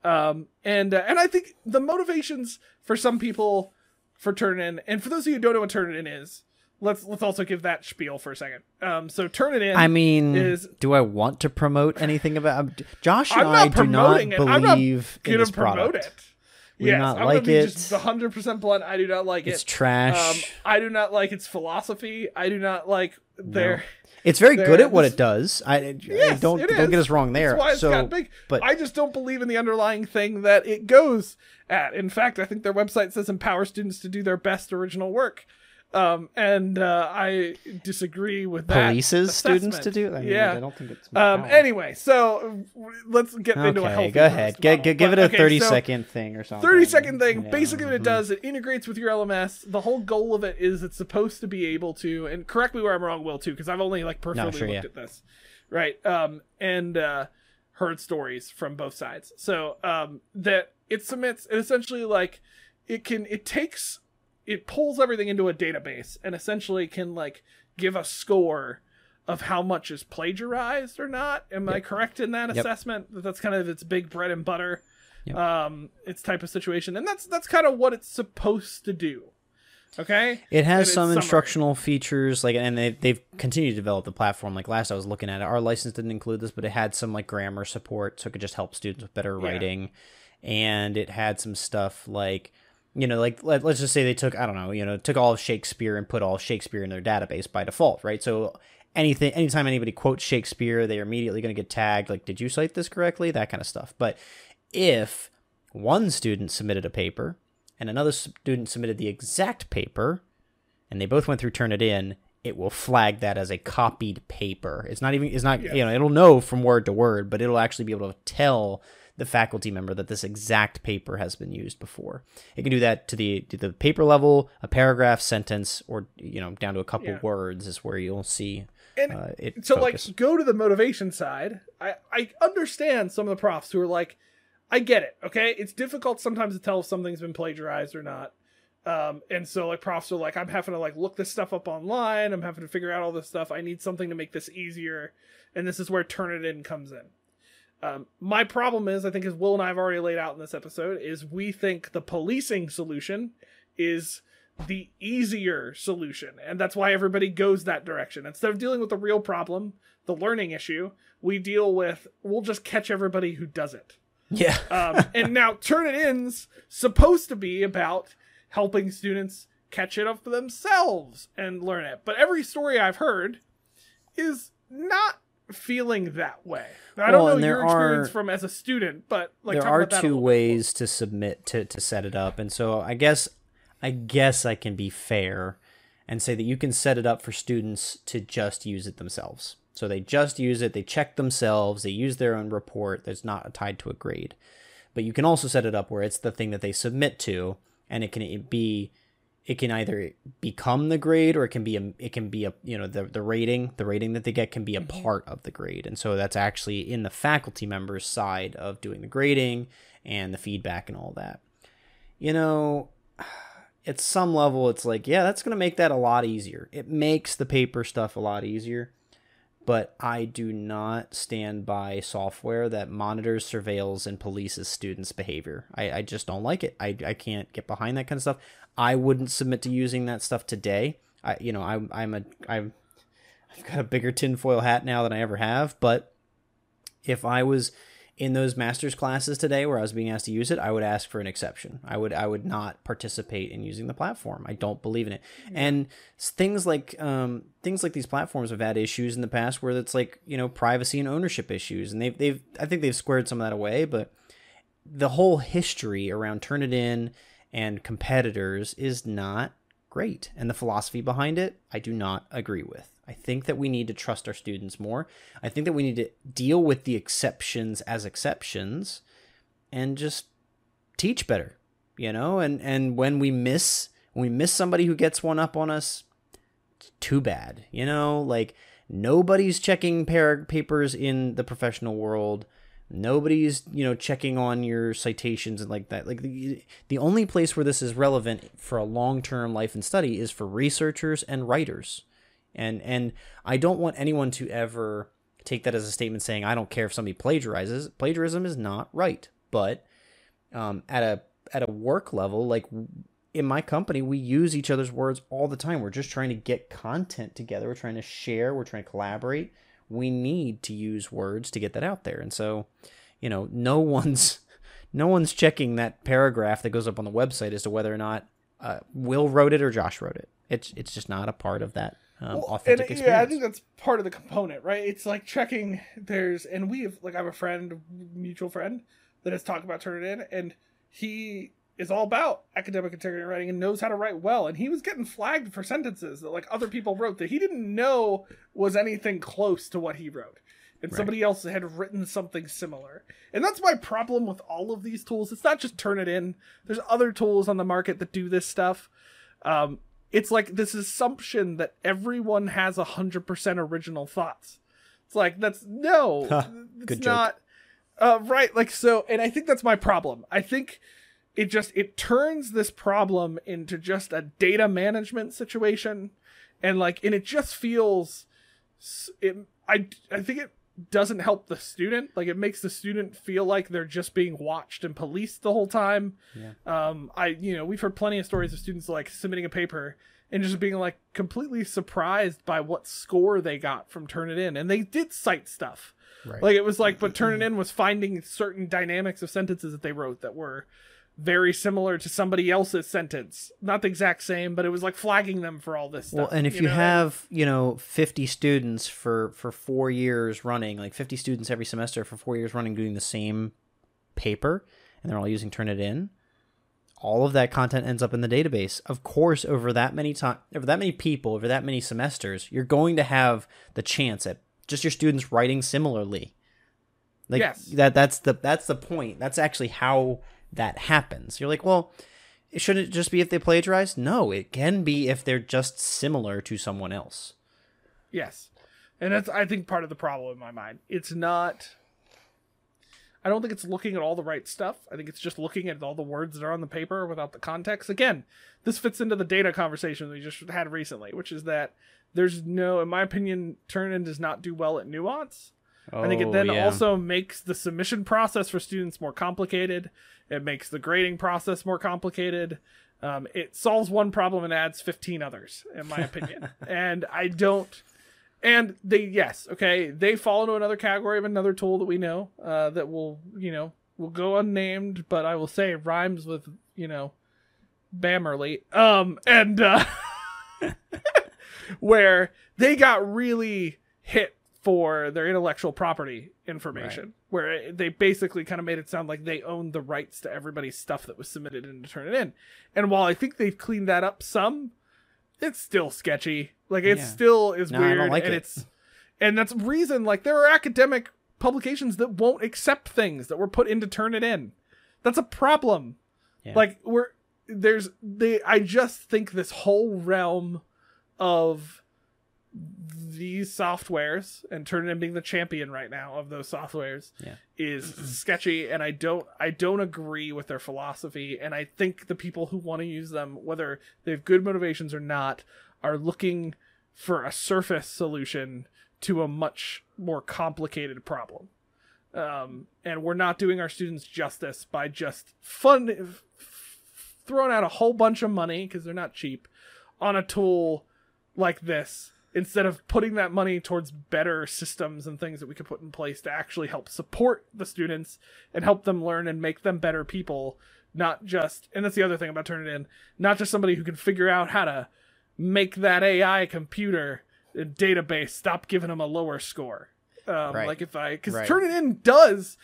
Um, and uh, and i think the motivations for some people for turn in and for those of you who don't know what turn in is let's let's also give that spiel for a second. Um, so Turnitin I mean, is- do I want to promote anything about Josh and i'm I not do not promoting it. I'm not believe in this promote product. it We do yes not i'm like gonna be it. just 100% blunt i do not like It's it It's trash. Um, I do not like its philosophy. I do not like their. it's very good at what it does. I, I Yes, don't it don't get us wrong there. That's why it's so, got big. but I just don't believe in the underlying thing that it goes at. In fact, I think their website says empower students to do their best original work. Um, and uh, I disagree with that. polices students to assessment. do. I mean, yeah. I don't think it's. Um. Anyway, so let's get into a okay, healthy go ahead. G- g- give it a okay, thirty so- second thing or something. 30 second thing Yeah, basically what it mhm. does it integrates with your lms the whole goal of it is it's supposed to be able to and correct me where i'm wrong will too because i've only like peripherally sure, looked yeah. at this right um and uh heard stories from both sides so um that it submits it essentially like it can it takes it pulls everything into a database and essentially can like give a score of how much is plagiarized or not am i correct in that Yep. assessment that that's kind of its big bread and butter Yep. um its type of situation and that's that's kind of what it's supposed to do okay It has some instructional features, like, and they've, they've continued to develop the platform. Like last I was looking at it, our license didn't include this, but it had some like grammar support, so it could just help students with better Yeah. writing. And it had some stuff like, you know, like let, let's just say they took, I don't know, you know, took all of Shakespeare and put all Shakespeare in their database by default, right? So anything, anytime anybody quotes Shakespeare, they're immediately going to get tagged, like, did you cite this correctly? That kind of stuff. But if one student submitted a paper and another student submitted the exact paper and they both went through Turnitin it will flag that as a copied paper. It's not even it's not you know it'll know from word to word, but it'll actually be able to tell the faculty member that this exact paper has been used before. It can do that to the to the paper level, a paragraph, sentence, or you know down to a couple Yeah. words is where you'll see And uh, it. so focus. like go to the motivation side i i understand some of the profs who are like i get it okay it's difficult sometimes to tell if something's been plagiarized or not um and so like profs are like i'm having to like look this stuff up online i'm having to figure out all this stuff i need something to make this easier and this is where turnitin comes in um, my problem is i think as will and i have already laid out in this episode is we think the policing solution is the easier solution and that's why everybody goes that direction. Instead of dealing with the real problem the learning issue we deal with we'll just catch everybody who does it. Yeah, um, and now turnitin's supposed to be about helping students catch it up for themselves and learn it. But every story i've heard is not feeling that way i don't know your experience are- from as a student but like there are about that a two ways to submit to to set it up, and so I guess I guess I can be fair and say that you can set it up for students to just use it themselves. So they just use it, they check themselves, they use their own report that's not tied to a grade. But you can also set it up where it's the thing that they submit to, and it can be it can either become the grade or it can be a it can be a you know the the rating the rating that they get can be a mm-hmm. part of the grade and so that's actually in the faculty members side of doing the grading and the feedback and all that you know at some level it's like yeah that's going to make that a lot easier it makes the paper stuff a lot easier but I do not stand by software that monitors, surveils, and polices students' behavior. I, I just don't like it. I, I can't get behind that kind of stuff. I wouldn't submit to using that stuff today. I you know I'm I'm a I'm I've got a bigger tinfoil hat now than I ever have. But if I was in those master's classes today where I was being asked to use it, I would ask for an exception. I would I would not participate in using the platform. I don't believe in it. And things like um, things like these platforms have had issues in the past where it's like you know privacy and ownership issues, and they've they've I think they've squared some of that away. But the whole history around Turnitin and competitors is not great, and the philosophy behind it I do not agree with. I think that we need to trust our students more. I think that we need to deal with the exceptions as exceptions and just teach better, you know? And and when we miss when we miss somebody who gets one up on us, too bad. You know, like nobody's checking par- papers in the professional world. Nobody's, you know, checking on your citations and like that. Like the, the only place where this is relevant for a long-term life and study is for researchers and writers and and I don't want anyone to ever take that as a statement saying I don't care if somebody plagiarizes. Plagiarism is not right, but um, at a at a work level, like in my company, we use each other's words all the time. We're just trying to get content together. We're trying to share. We're trying to collaborate. We need to use words to get that out there, and so you know, no one's no one's checking that paragraph that goes up on the website as to whether or not uh, Will wrote it or Josh wrote it. It's it's just not a part of that um, Well, authentic and, experience. Yeah, I think that's part of the component, right? It's like checking there's and we have like I have a friend, mutual friend, that has talked about Turnitin and he is all about academic integrity in writing and knows how to write well. And he was getting flagged for sentences that like other people wrote that he didn't know was anything close to what he wrote. And Right. somebody else had written something similar. And that's my problem with all of these tools. It's not just Turnitin. There's other tools on the market that do this stuff. Um, it's like this assumption that everyone has a hundred percent original thoughts. It's like that's no, it's good joke. not uh, right. Like so, and I think that's my problem. I think it just it turns this problem into just a data management situation, and like and it just feels it. I I think it doesn't help the student. Like it makes the student feel like they're just being watched and policed the whole time. yeah. Um, I you know we've heard plenty of stories of students like submitting a paper and just being like completely surprised by what score they got from Turnitin, and they did cite stuff. Right. Like it was like, but Turnitin was finding certain dynamics of sentences that they wrote that were very similar to somebody else's sentence. Not the exact same, but it was like flagging them for all this stuff. Well, and if you, know? have, you know, 50 students for for 4 years running, like 50 students every semester for 4 years running doing the same paper and they're all using Turnitin, all of that content ends up in the database. Of course, over that many time, over that many people, over that many semesters, you're going to have the chance at just your students writing similarly. Like Yes. that that's the that's the point. That's actually how that happens. You're like, well, it should it just be if they plagiarize? No, it can be if they're just similar to someone else. Yes. And that's I think part of the problem in my mind. It's not I don't think it's looking at all the right stuff. I think it's just looking at all the words that are on the paper without the context. Again, this fits into the data conversation we just had recently, which is that there's no in my opinion Turnitin does not do well at nuance. Oh, I think it Oh, then yeah. also makes the submission process for students more complicated. It makes the grading process more complicated. Um, it solves one problem and adds 15 others, in my opinion. and I don't. And they, yes, okay, they fall into another category of another tool that we know uh, that will, you know, will go unnamed, but I will say rhymes with, you know, Bammerly. Um, and uh, where they got really hit for their intellectual property information, where they basically kind of made it sound like they owned the rights to everybody's stuff that was submitted in to Turnitin. And while I think they've cleaned that up some, it's still sketchy. Like it Yeah. still is No, I weird, don't like and it. it's and that's reason. Like there are academic publications that won't accept things that were put in to Turnitin. That's a problem. Yeah. Like we're there's they. I just think this whole realm of these softwares and turning Turnitin being the champion right now of those softwares Yeah. is sketchy and I don't I don't agree with their philosophy and I think the people who want to use them whether they have good motivations or not are looking for a surface solution to a much more complicated problem. Um, and we're not doing our students justice by just fun f- throwing out a whole bunch of money because they're not cheap on a tool like this instead of putting that money towards better systems and things that we could put in place to actually help support the students and help them learn and make them better people not just and that's the other thing about turning in not just somebody who can figure out how to make that ai computer database stop giving them a lower score um, Right. like if i because Right. turn in does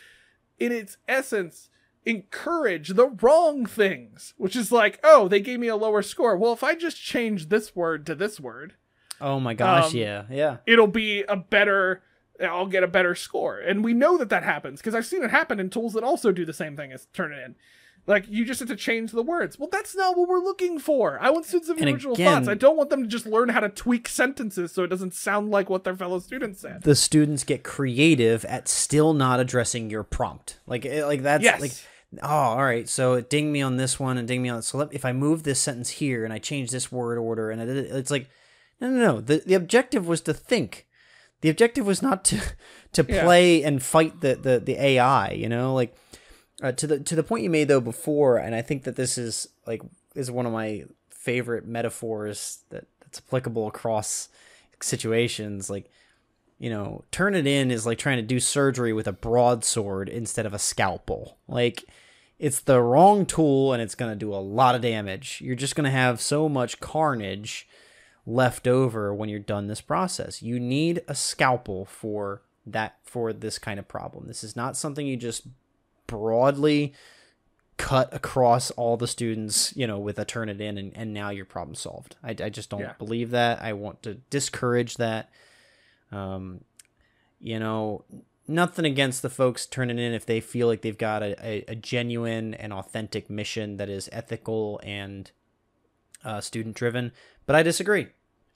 in its essence encourage the wrong things which is like oh they gave me a lower score well if i just change this word to this word Oh my gosh, Um, yeah, yeah. it'll be a better I'll get a better score. And we know that that happens because I've seen it happen in tools that also do the same thing as Turnitin. Like you just have to change the words. Well, that's not what we're looking for. I want students to have original again- thoughts. I don't want them to just learn how to tweak sentences so it doesn't sound like what their fellow students said. The students get creative at still not addressing your prompt. Like, eh, like that's Yes. like, oh, all right. So it ding me on this one and ding me on. So let, if I move this sentence here and I change this word order and it, it's like, no, no, no. The the objective was to think. The objective was not to to Yeah. play and fight the the the AI. You know, like uh, to the to the point you made though before, and I think that this is like is one of my favorite metaphors that that's applicable across situations. Like, you know, Turnitin is like trying to do surgery with a broadsword instead of a scalpel. Like, it's the wrong tool and it's going to do a lot of damage. You're just going to have so much carnage left over when you're done this process. You need a scalpel for that for this kind of problem. This is not something you just broadly cut across all the students, you know, with a Turnitin and, and now your problem solved. I, I just don't Yeah. believe that. I want to discourage that. Um, you know, nothing against the folks turning in if they feel like they've got a, a, a genuine and authentic mission that is ethical and uh, student driven, but I disagree.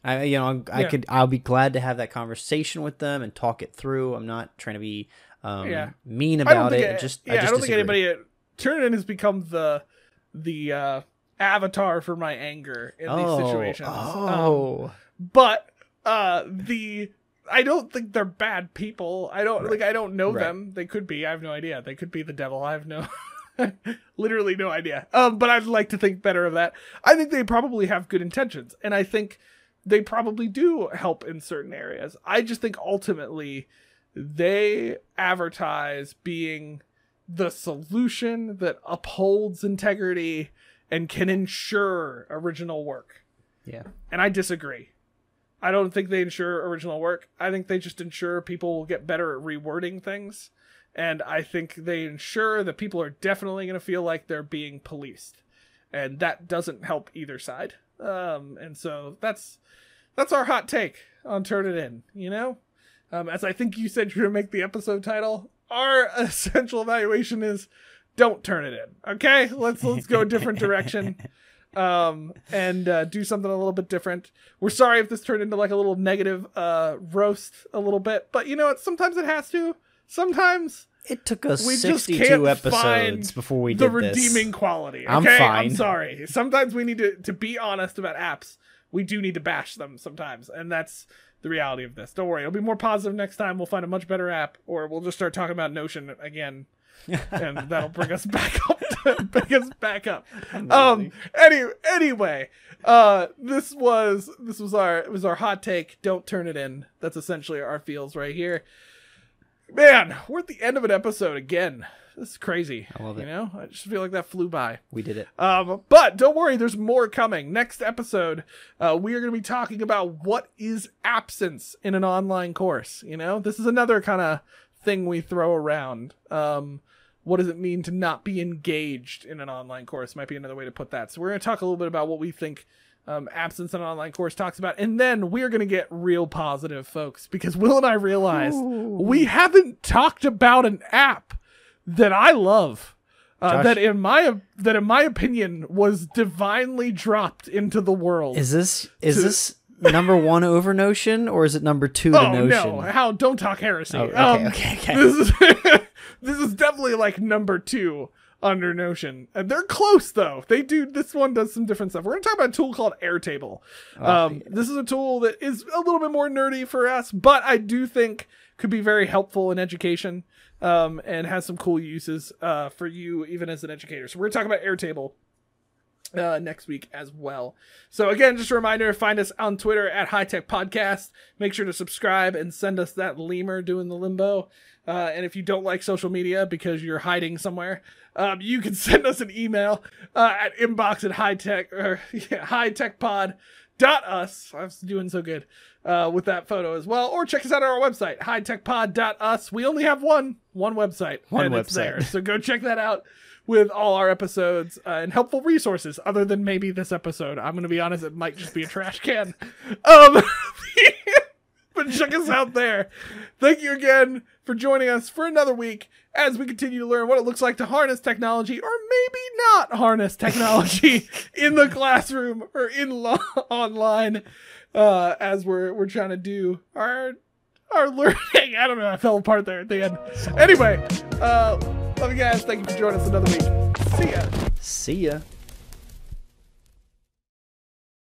I you know I Yeah. could I'll be glad to have that conversation with them and talk it through. I'm not trying to be um, Yeah. mean about it. it- just yeah, I just don't disagree. think anybody at Turn has become the the uh avatar for my anger in oh, these situations. Um, Oh, but uh the I don't think they're bad people. I don't Right. like I don't know Right. them. They could be. I have no idea. They could be the devil. I have no literally no idea. Um but I'd like to think better of that. I think they probably have good intentions and I think they probably do help in certain areas. I just think ultimately they advertise being the solution that upholds integrity and can ensure original work. yeah. And I disagree. I don't think they ensure original work. I think they just ensure people will get better at rewording things. And I think they ensure that people are definitely going to feel like they're being policed. and that doesn't help either side. Um, and so that's that's our hot take on Turnitin. You know, um, as I think you said you're gonna make the episode title. Our essential evaluation is don't turn it in. Okay, let's let's go a different direction. Um, and uh, do something a little bit different. We're sorry if this turned into like a little negative uh, roast a little bit, but you know what? Sometimes it has to. Sometimes It took us we just 62 can't episodes before we did this. The redeeming quality. Okay? I'm fine. I'm sorry. Sometimes we need to to be honest about apps. We do need to bash them sometimes, and that's the reality of this. Don't worry, it'll be more positive next time. We'll find a much better app, or we'll just start talking about Notion again, and that'll bring us back up. bring us back up. Um. Any anyway, uh, this was this was our it was our hot take. Don't turn it in. That's essentially our feels right here. Man, we're at the end of an episode again. This is crazy. I love it. You know, I just feel like that flew by. We did it. Um, but don't worry, there's more coming. Next episode, uh, we are going to be talking about what is absence in an online course. You know, this is another kind of thing we throw around. Um, what does it mean to not be engaged in an online course? Might be another way to put that. So we're going to talk a little bit about what we think um, absence in an online course talks about, and then we're going to get real positive, folks, because Will and I realized we haven't talked about an app that I love. Uh, that in my that in my opinion was divinely dropped into the world. Is this is this number one over Notion or is it number two to oh Notion? no! How don't talk heresy. Oh, okay, Um, okay, okay. This is this is definitely like number two under Notion. And they're close though. They do this one does some different stuff. We're gonna talk about a tool called Airtable. Oh, Um, this is a tool that is a little bit more nerdy for us, but I do think could be very helpful in education. Um, and has some cool uses uh, for you even as an educator. So we're gonna talk about Airtable uh, next week as well. So again, just a reminder: find us on Twitter at High Tech Podcast. Make sure to subscribe and send us that lemur doing the limbo. Uh, and if you don't like social media because you're hiding somewhere, um, you can send us an email uh, at inbox at high tech or yeah, high tech pod dot us. I was doing so good uh, with that photo as well. Or check us out on our website, hightechpod.us. We only have one one website. One website. there. So go check that out with all our episodes uh, and helpful resources other than maybe this episode. I'm going to be honest, it might just be a trash can. Um, but check us out there. Thank you again for joining us for another week as we continue to learn what it looks like to harness technology or maybe not harness technology in the classroom or in lo- online uh, as we're we're trying to do our our learning. I don't know. I fell apart there at the end. Anyway, uh, love you guys. Thank you for joining us another week. See ya. See ya.